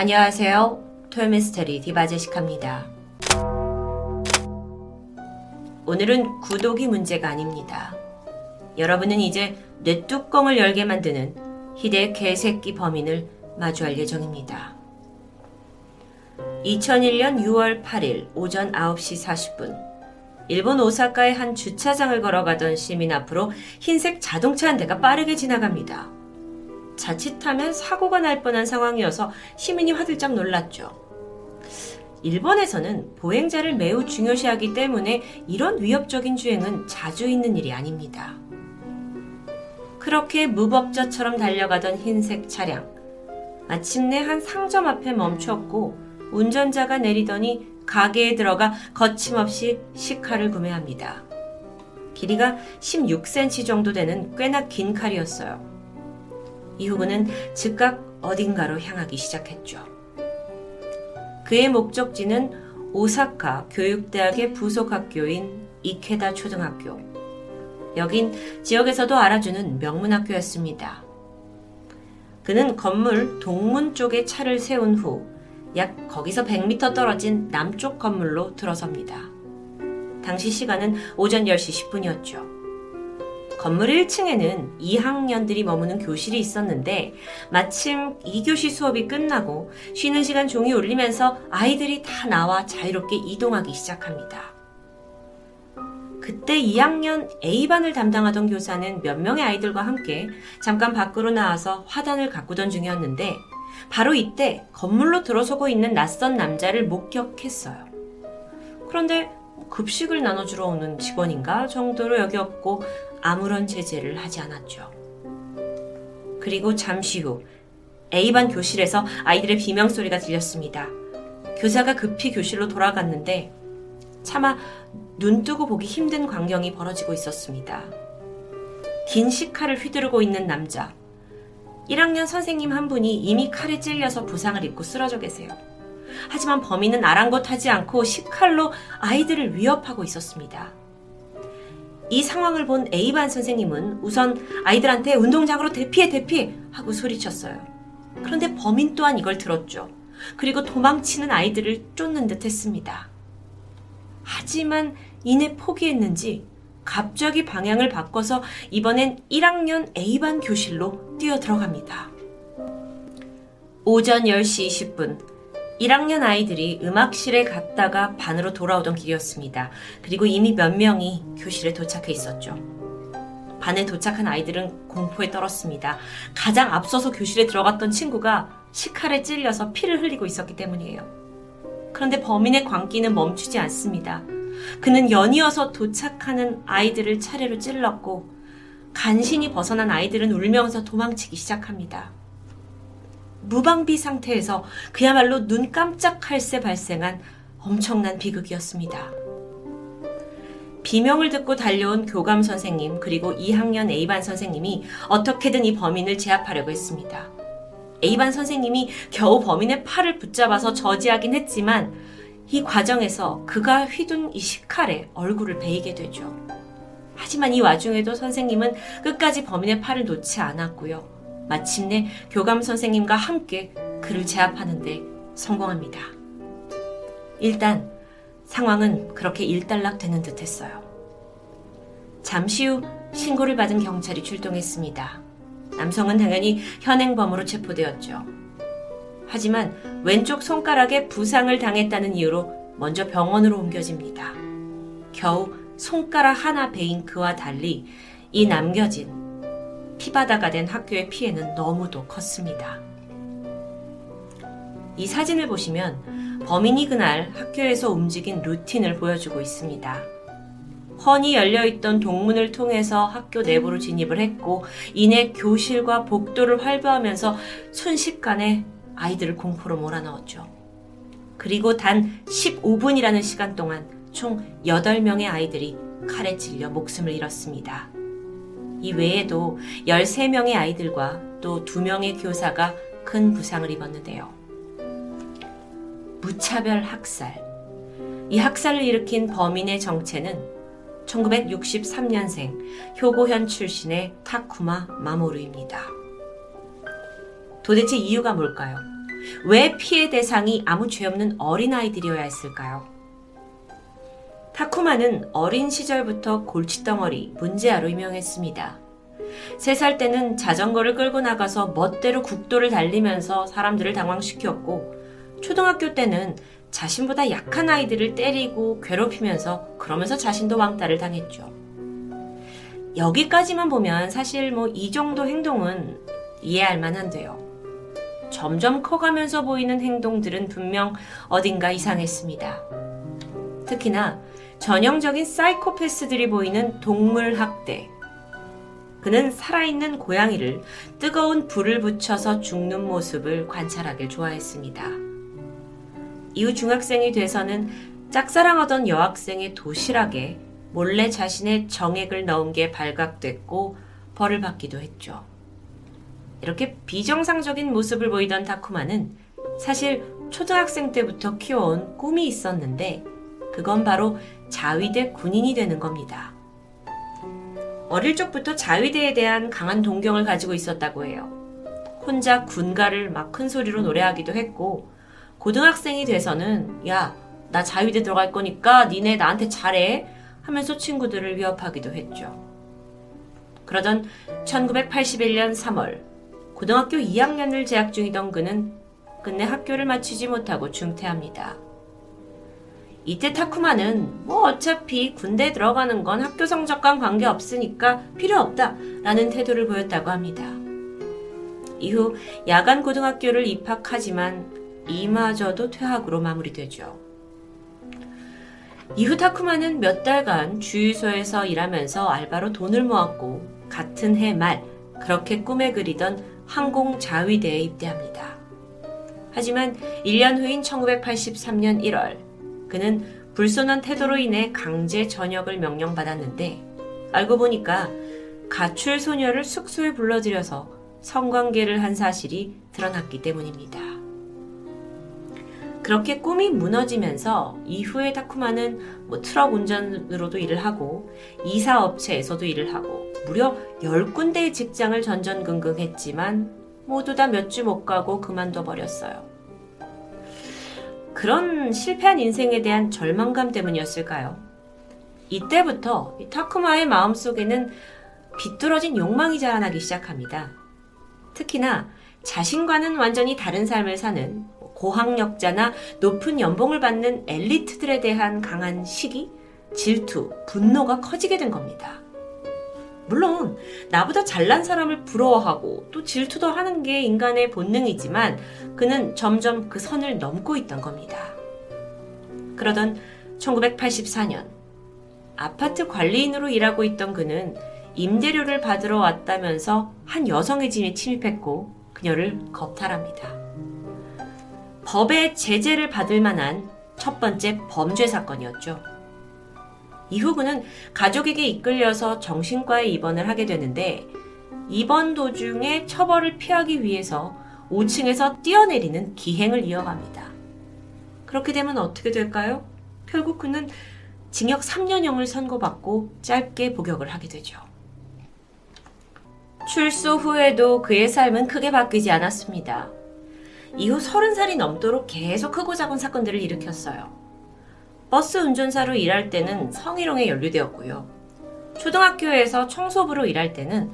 안녕하세요. 토요미스테리 디바제시카입니다. 오늘은 구독이 문제가 아닙니다. 여러분은 이제 뇌뚜껑을 열게 만드는 희대 개새끼 범인을 마주할 예정입니다. 2001년 6월 8일 오전 9시 40분 일본 오사카의 한 주차장을 걸어가던 시민 앞으로 흰색 자동차 한 대가 빠르게 지나갑니다. 자칫하면 사고가 날 뻔한 상황이어서 시민이 화들짝 놀랐죠. 일본에서는 보행자를 매우 중요시하기 때문에 이런 위협적인 주행은 자주 있는 일이 아닙니다. 그렇게 무법자처럼 달려가던 흰색 차량. 마침내 한 상점 앞에 멈췄고 운전자가 내리더니 가게에 들어가 거침없이 식칼을 구매합니다. 길이가 16cm 정도 되는 꽤나 긴 칼이었어요. 이후부는 즉각 어딘가로 향하기 시작했죠. 그의 목적지는 오사카 교육대학의 부속 학교인 이케다 초등학교. 여긴 지역에서도 알아주는 명문학교였습니다. 그는 건물 동문 쪽에 차를 세운 후 약 거기서 100m 떨어진 남쪽 건물로 들어섭니다. 당시 시간은 오전 10시 10분이었죠. 건물 1층에는 2학년들이 머무는 교실이 있었는데 마침 2교시 수업이 끝나고 쉬는 시간 종이 울리면서 아이들이 다 나와 자유롭게 이동하기 시작합니다. 그때 2학년 A반을 담당하던 교사는 몇 명의 아이들과 함께 잠깐 밖으로 나와서 화단을 가꾸던 중이었는데 바로 이때 건물로 들어서고 있는 낯선 남자를 목격했어요. 그런데 급식을 나눠주러 오는 직원인가 정도로 여겼고 아무런 제재를 하지 않았죠. 그리고 잠시 후 A반 교실에서 아이들의 비명소리가 들렸습니다. 교사가 급히 교실로 돌아갔는데 차마 눈 뜨고 보기 힘든 광경이 벌어지고 있었습니다. 긴 식칼을 휘두르고 있는 남자. 1학년 선생님 한 분이 이미 칼에 찔려서 부상을 입고 쓰러져 계세요. 하지만 범인은 아랑곳하지 않고 식칼로 아이들을 위협하고 있었습니다. 이 상황을 본 A반 선생님은 우선 아이들한테 운동장으로 대피해 대피해 하고 소리쳤어요. 그런데 범인 또한 이걸 들었죠. 그리고 도망치는 아이들을 쫓는 듯 했습니다. 하지만 이내 포기했는지 갑자기 방향을 바꿔서 이번엔 1학년 A반 교실로 뛰어 들어갑니다. 오전 10시 20분 1학년 아이들이 음악실에 갔다가 반으로 돌아오던 길이었습니다. 그리고 이미 몇 명이 교실에 도착해 있었죠. 반에 도착한 아이들은 공포에 떨었습니다. 가장 앞서서 교실에 들어갔던 친구가 식칼에 찔려서 피를 흘리고 있었기 때문이에요. 그런데 범인의 광기는 멈추지 않습니다. 그는 연이어서 도착하는 아이들을 차례로 찔렀고 간신히 벗어난 아이들은 울면서 도망치기 시작합니다. 무방비 상태에서 그야말로 눈 깜짝할 새 발생한 엄청난 비극이었습니다. 비명을 듣고 달려온 교감 선생님 그리고 2학년 A반 선생님이 어떻게든 이 범인을 제압하려고 했습니다. A반 선생님이 겨우 범인의 팔을 붙잡아서 저지하긴 했지만 이 과정에서 그가 휘둔 이 식칼에 얼굴을 베이게 되죠. 하지만 이 와중에도 선생님은 끝까지 범인의 팔을 놓지 않았고요. 마침내 교감 선생님과 함께 그를 제압하는데 성공합니다. 일단 상황은 그렇게 일단락 되는 듯 했어요. 잠시 후 신고를 받은 경찰이 출동했습니다. 남성은 당연히 현행범으로 체포되었죠. 하지만 왼쪽 손가락에 부상을 당했다는 이유로 먼저 병원으로 옮겨집니다. 겨우 손가락 하나 베인 그와 달리 이 남겨진 피바다가 된 학교의 피해는 너무도 컸습니다. 이 사진을 보시면 범인이 그날 학교에서 움직인 루틴을 보여주고 있습니다. 훤히 열려있던 동문을 통해서 학교 내부로 진입을 했고 이내 교실과 복도를 활보하면서 순식간에 아이들을 공포로 몰아넣었죠. 그리고 단 15분이라는 시간 동안 총 8명의 아이들이 칼에 찔려 목숨을 잃었습니다. 이 외에도 13명의 아이들과 또 2명의 교사가 큰 부상을 입었는데요. 무차별 학살. 이 학살을 일으킨 범인의 정체는 1963년생 효고현 출신의 타쿠마 마모루입니다. 도대체 이유가 뭘까요? 왜 피해 대상이 아무 죄 없는 어린아이들이어야 했을까요? 타쿠마는 어린 시절부터 골칫덩어리, 문제아로 유명했습니다. 3살 때는 자전거를 끌고 나가서 멋대로 국도를 달리면서 사람들을 당황시켰고, 초등학교 때는 자신보다 약한 아이들을 때리고 괴롭히면서 그러면서 자신도 왕따를 당했죠. 여기까지만 보면 사실 뭐 이 정도 행동은 이해할 만한데요. 점점 커가면서 보이는 행동들은 분명 어딘가 이상했습니다. 특히나 전형적인 사이코패스들이 보이는 동물 학대. 그는 살아있는 고양이를 뜨거운 불을 붙여서 죽는 모습을 관찰하길 좋아했습니다. 이후 중학생이 돼서는 짝사랑하던 여학생의 도시락에 몰래 자신의 정액을 넣은 게 발각됐고 벌을 받기도 했죠. 이렇게 비정상적인 모습을 보이던 타쿠마는 사실 초등학생 때부터 키워온 꿈이 있었는데 그건 바로 자위대 군인이 되는 겁니다. 어릴 적부터 자위대에 대한 강한 동경을 가지고 있었다고 해요. 혼자 군가를 막 큰 소리로 노래하기도 했고 고등학생이 돼서는 야, 나 자위대 들어갈 거니까 니네 나한테 잘해 하면서 친구들을 위협하기도 했죠. 그러던 1981년 3월 고등학교 2학년을 재학 중이던 그는 끝내 학교를 마치지 못하고 중퇴합니다. 이때 타쿠마는 뭐 어차피 군대 들어가는 건 학교 성적과 관계없으니까 필요 없다 라는 태도를 보였다고 합니다. 이후 야간 고등학교를 입학하지만 이마저도 퇴학으로 마무리되죠. 이후 타쿠마는 몇 달간 주유소에서 일하면서 알바로 돈을 모았고 같은 해 말 그렇게 꿈에 그리던 항공자위대에 입대합니다. 하지만 1년 후인 1983년 1월 그는 불손한 태도로 인해 강제 전역을 명령받았는데 알고 보니까 가출 소녀를 숙소에 불러들여서 성관계를 한 사실이 드러났기 때문입니다. 그렇게 꿈이 무너지면서 이후에 타쿠마는 뭐 트럭 운전으로도 일을 하고 이사 업체에서도 일을 하고 무려 10군데의 직장을 전전긍긍했지만 모두 다 몇 주 못 가고 그만둬 버렸어요. 그런 실패한 인생에 대한 절망감 때문이었을까요? 이때부터 타쿠마의 마음속에는 비뚤어진 욕망이 자라나기 시작합니다. 특히나 자신과는 완전히 다른 삶을 사는 고학력자나 높은 연봉을 받는 엘리트들에 대한 강한 시기, 질투, 분노가 커지게 된 겁니다. 물론 나보다 잘난 사람을 부러워하고 또 질투도 하는 게 인간의 본능이지만 그는 점점 그 선을 넘고 있던 겁니다. 그러던 1984년 아파트 관리인으로 일하고 있던 그는 임대료를 받으러 왔다면서 한 여성의 집에 침입했고 그녀를 겁탈합니다. 법의 제재를 받을 만한 첫 번째 범죄 사건이었죠. 이후 그는 가족에게 이끌려서 정신과에 입원을 하게 되는데 입원 도중에 처벌을 피하기 위해서 5층에서 뛰어내리는 기행을 이어갑니다. 그렇게 되면 어떻게 될까요? 결국 그는 징역 3년형을 선고받고 짧게 복역을 하게 되죠. 출소 후에도 그의 삶은 크게 바뀌지 않았습니다. 이후 30살이 넘도록 계속 크고 작은 사건들을 일으켰어요. 버스 운전사로 일할 때는 성희롱에 연루되었고요. 초등학교에서 청소부로 일할 때는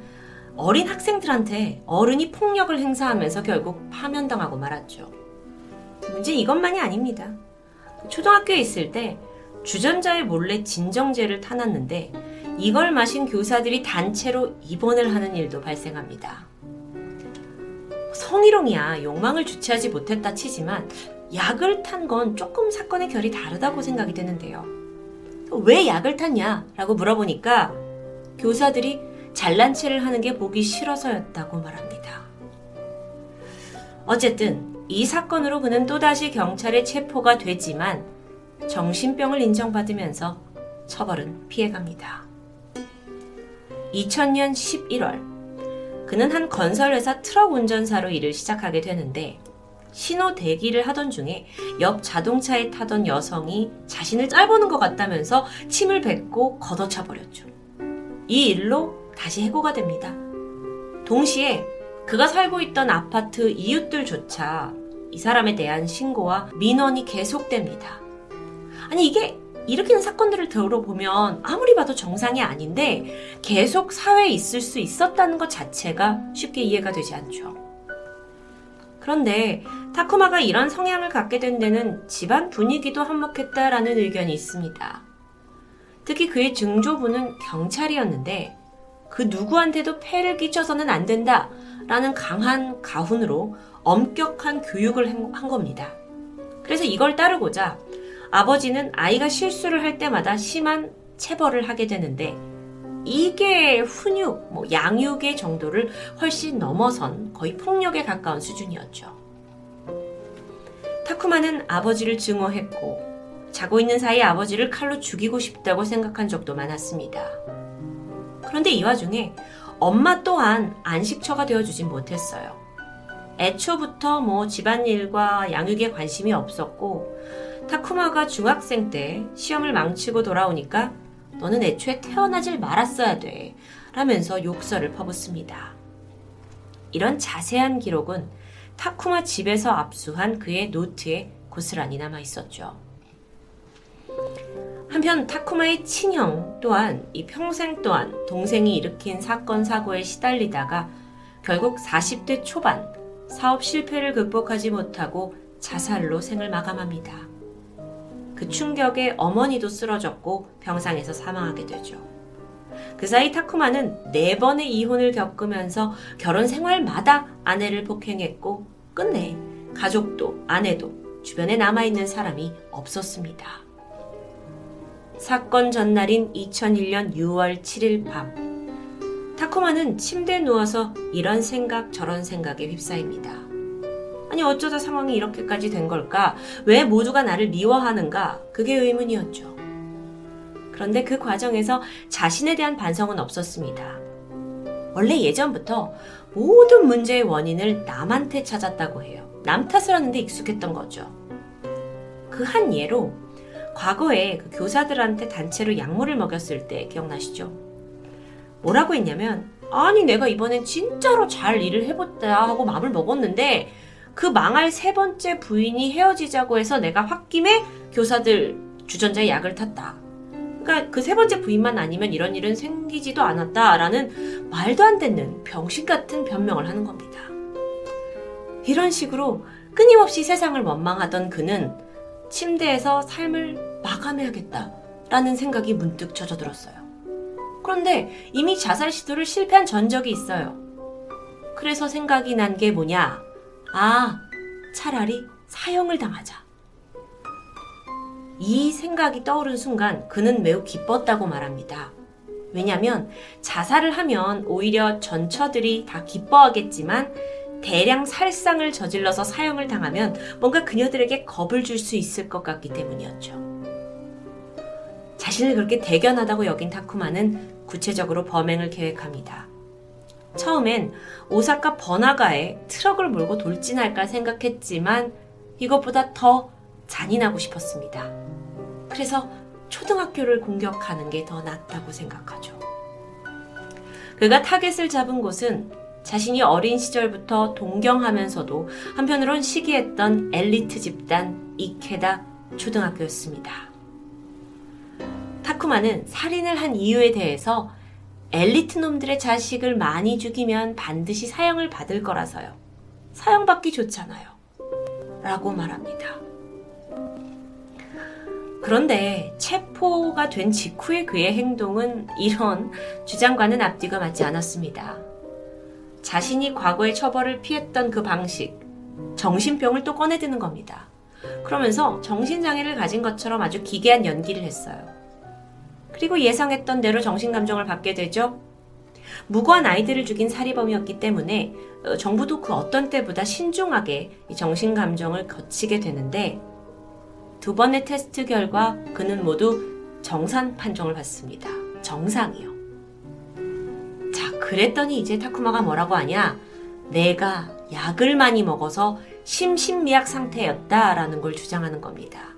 어린 학생들한테 어른이 폭력을 행사하면서 결국 파면당하고 말았죠. 문제 이것만이 아닙니다. 초등학교에 있을 때 주전자에 몰래 진정제를 타놨는데 이걸 마신 교사들이 단체로 입원을 하는 일도 발생합니다. 성희롱이야 욕망을 주체하지 못했다 치지만 약을 탄 건 조금 사건의 결이 다르다고 생각이 되는데요. 왜 약을 탔냐? 라고 물어보니까 교사들이 잘난 체를 하는 게 보기 싫어서였다고 말합니다. 어쨌든 이 사건으로 그는 또다시 경찰에 체포가 되지만 정신병을 인정받으면서 처벌은 피해갑니다. 2000년 11월 그는 한 건설회사 트럭 운전사로 일을 시작하게 되는데 신호 대기를 하던 중에 옆 자동차에 타던 여성이 자신을 짤보는 것 같다면서 침을 뱉고 걷어차 버렸죠. 이 일로 다시 해고가 됩니다. 동시에 그가 살고 있던 아파트 이웃들조차 이 사람에 대한 신고와 민원이 계속됩니다. 아니 이게 일으키는 사건들을 들어보면 아무리 봐도 정상이 아닌데 계속 사회에 있을 수 있었다는 것 자체가 쉽게 이해가 되지 않죠. 그런데 타쿠마가 이런 성향을 갖게 된 데는 집안 분위기도 한몫했다라는 의견이 있습니다. 특히 그의 증조부는 경찰이었는데 그 누구한테도 폐를 끼쳐서는 안 된다 라는 강한 가훈으로 엄격한 교육을 한 겁니다. 그래서 이걸 따르고자 아버지는 아이가 실수를 할 때마다 심한 체벌을 하게 되는데 이게 훈육, 뭐 양육의 정도를 훨씬 넘어선 거의 폭력에 가까운 수준이었죠. 타쿠마는 아버지를 증오했고 자고 있는 사이 아버지를 칼로 죽이고 싶다고 생각한 적도 많았습니다. 그런데 이 와중에 엄마 또한 안식처가 되어주진 못했어요. 애초부터 뭐 집안일과 양육에 관심이 없었고 타쿠마가 중학생 때 시험을 망치고 돌아오니까 너는 애초에 태어나질 말았어야 돼. 라면서 욕설을 퍼붓습니다. 이런 자세한 기록은 타쿠마 집에서 압수한 그의 노트에 고스란히 남아 있었죠. 한편 타쿠마의 친형 또한 이 평생 동안 동생이 일으킨 사건 사고에 시달리다가 결국 40대 초반 사업 실패를 극복하지 못하고 자살로 생을 마감합니다. 그 충격에 어머니도 쓰러졌고 병상에서 사망하게 되죠. 그 사이 타쿠마는 네 번의 이혼을 겪으면서 결혼 생활마다 아내를 폭행했고 끝내 가족도 아내도 주변에 남아있는 사람이 없었습니다. 사건 전날인 2001년 6월 7일 밤 타코마는 침대에 누워서 이런 생각 저런 생각에 휩싸입니다. 아니 어쩌다 상황이 이렇게까지 된 걸까? 왜 모두가 나를 미워하는가? 그게 의문이었죠. 그런데 그 과정에서 자신에 대한 반성은 없었습니다. 원래 예전부터 모든 문제의 원인을 남한테 찾았다고 해요. 남 탓을 하는데 익숙했던 거죠. 그 한 예로 과거에 그 교사들한테 단체로 약물을 먹였을 때 기억나시죠? 뭐라고 했냐면 아니 내가 이번엔 진짜로 잘 일을 해봤다 하고 마음을 먹었는데 그 망할 세 번째 부인이 헤어지자고 해서 내가 홧김에 교사들 주전자에 약을 탔다. 그러니까 그 세 번째 부인만 아니면 이런 일은 생기지도 않았다라는 말도 안 되는 병신 같은 변명을 하는 겁니다. 이런 식으로 끊임없이 세상을 원망하던 그는 침대에서 삶을 마감해야겠다라는 생각이 문득 젖어들었어요. 그런데 이미 자살 시도를 실패한 전적이 있어요. 그래서 생각이 난 게 뭐냐? 아, 차라리 사형을 당하자. 이 생각이 떠오른 순간 그는 매우 기뻤다고 말합니다. 왜냐하면 자살을 하면 오히려 전처들이 다 기뻐하겠지만 대량 살상을 저질러서 사형을 당하면 뭔가 그녀들에게 겁을 줄 수 있을 것 같기 때문이었죠. 자신을 그렇게 대견하다고 여긴 타쿠마는 구체적으로 범행을 계획합니다. 처음엔 오사카 번화가에 트럭을 몰고 돌진할까 생각했지만 이것보다 더 잔인하고 싶었습니다. 그래서 초등학교를 공격하는 게 더 낫다고 생각하죠. 그가 타겟을 잡은 곳은 자신이 어린 시절부터 동경하면서도 한편으론 시기했던 엘리트 집단 이케다 초등학교였습니다. 타쿠마는 살인을 한 이유에 대해서 엘리트 놈들의 자식을 많이 죽이면 반드시 사형을 받을 거라서요. 사형받기 좋잖아요. 라고 말합니다. 그런데 체포가 된 직후의 그의 행동은 이런 주장과는 앞뒤가 맞지 않았습니다. 자신이 과거의 처벌을 피했던 그 방식, 정신병을 또 꺼내드는 겁니다. 그러면서 정신장애를 가진 것처럼 아주 기괴한 연기를 했어요. 그리고 예상했던 대로 정신감정을 받게 되죠. 무고한 아이들을 죽인 살인범이었기 때문에 어, 정부도 그 어떤 때보다 신중하게 정신감정을 거치게 되는데 두 번의 테스트 결과 그는 모두 정산 판정을 받습니다. 정상이요. 그랬더니 이제 타쿠마가 뭐라고 하냐? 내가 약을 많이 먹어서 심신미약 상태였다라는 걸 주장하는 겁니다.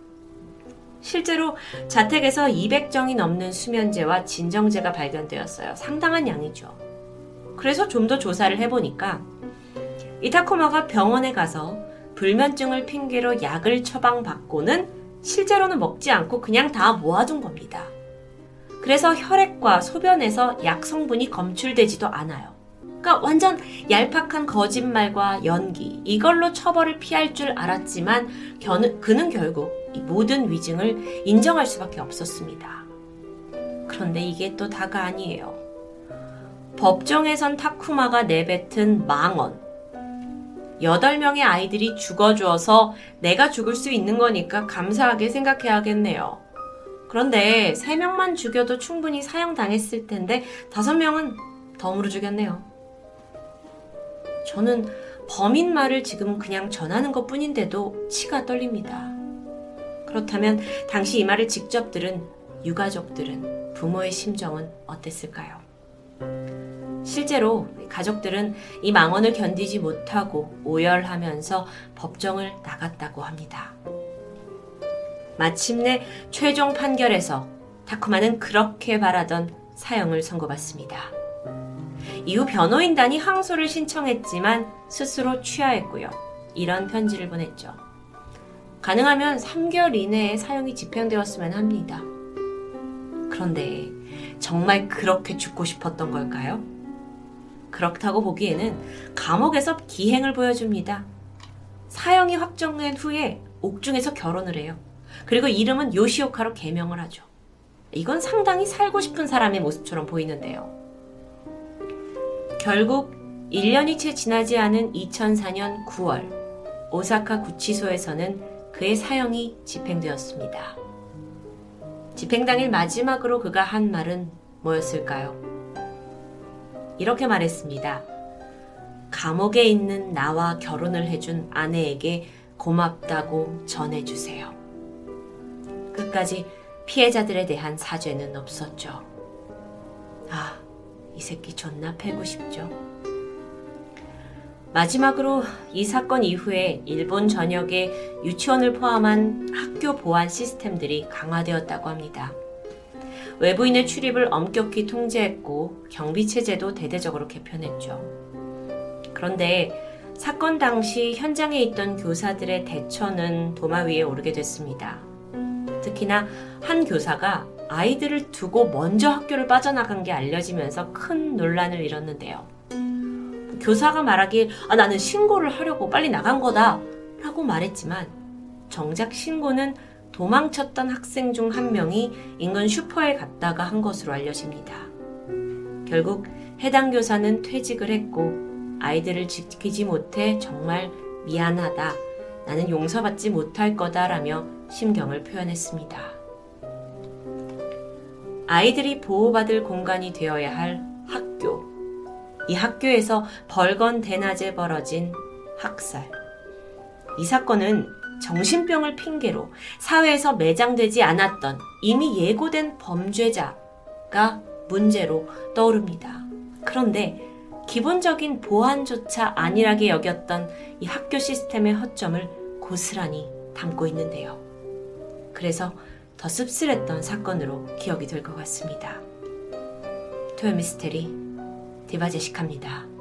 실제로 자택에서 200정이 넘는 수면제와 진정제가 발견되었어요. 상당한 양이죠. 그래서 좀 더 조사를 해보니까 이 타쿠마가 병원에 가서 불면증을 핑계로 약을 처방받고는 실제로는 먹지 않고 그냥 다 모아둔 겁니다. 그래서 혈액과 소변에서 약 성분이 검출되지도 않아요. 그러니까 완전 얄팍한 거짓말과 연기 이걸로 처벌을 피할 줄 알았지만 그는 결국 모든 위증을 인정할 수밖에 없었습니다. 그런데 이게 또 다가 아니에요. 법정에선 타쿠마가 내뱉은 망언. 8명의 아이들이 죽어주어서 내가 죽을 수 있는 거니까 감사하게 생각해야겠네요. 그런데 3명만 죽여도 충분히 사형당했을 텐데 5명은 덤으로 죽였네요. 저는 범인 말을 지금 그냥 전하는 것 뿐인데도 치가 떨립니다. 그렇다면 당시 이 말을 직접 들은 유가족들은 부모의 심정은 어땠을까요? 실제로 가족들은 이 망언을 견디지 못하고 오열하면서 법정을 나갔다고 합니다. 마침내 최종 판결에서 타쿠마는 그렇게 바라던 사형을 선고받습니다. 이후 변호인단이 항소를 신청했지만 스스로 취하했고요. 이런 편지를 보냈죠. 가능하면 3개월 이내에 사형이 집행되었으면 합니다. 그런데 정말 그렇게 죽고 싶었던 걸까요? 그렇다고 보기에는 감옥에서 기행을 보여줍니다. 사형이 확정된 후에 옥중에서 결혼을 해요. 그리고 이름은 요시오카로 개명을 하죠. 이건 상당히 살고 싶은 사람의 모습처럼 보이는데요. 결국 1년이 채 지나지 않은 2004년 9월 오사카 구치소에서는 그의 사형이 집행되었습니다. 집행 당일 마지막으로 그가 한 말은 뭐였을까요? 이렇게 말했습니다. 감옥에 있는 나와 결혼을 해준 아내에게 고맙다고 전해주세요. 끝까지 피해자들에 대한 사죄는 없었죠. 아, 이 새끼 존나 패고 싶죠. 마지막으로 이 사건 이후에 일본 전역에 유치원을 포함한 학교 보안 시스템들이 강화되었다고 합니다. 외부인의 출입을 엄격히 통제했고 경비 체제도 대대적으로 개편했죠. 그런데 사건 당시 현장에 있던 교사들의 대처는 도마 위에 오르게 됐습니다. 특히나 한 교사가 아이들을 두고 먼저 학교를 빠져나간 게 알려지면서 큰 논란을 일었는데요. 교사가 말하길 아, 나는 신고를 하려고 빨리 나간 거다 라고 말했지만 정작 신고는 도망쳤던 학생 중 한 명이 인근 슈퍼에 갔다가 한 것으로 알려집니다. 결국 해당 교사는 퇴직을 했고 아이들을 지키지 못해 정말 미안하다. 나는 용서받지 못할 거다라며 심경을 표현했습니다. 아이들이 보호받을 공간이 되어야 할. 이 학교에서 벌건 대낮에 벌어진 학살. 이 사건은 정신병을 핑계로 사회에서 매장되지 않았던 이미 예고된 범죄자가 문제로 떠오릅니다. 그런데 기본적인 보안조차 안일하게 여겼던 이 학교 시스템의 허점을 고스란히 담고 있는데요. 그래서 더 씁쓸했던 사건으로 기억이 될 것 같습니다. 토요미스테리 디바제식합니다.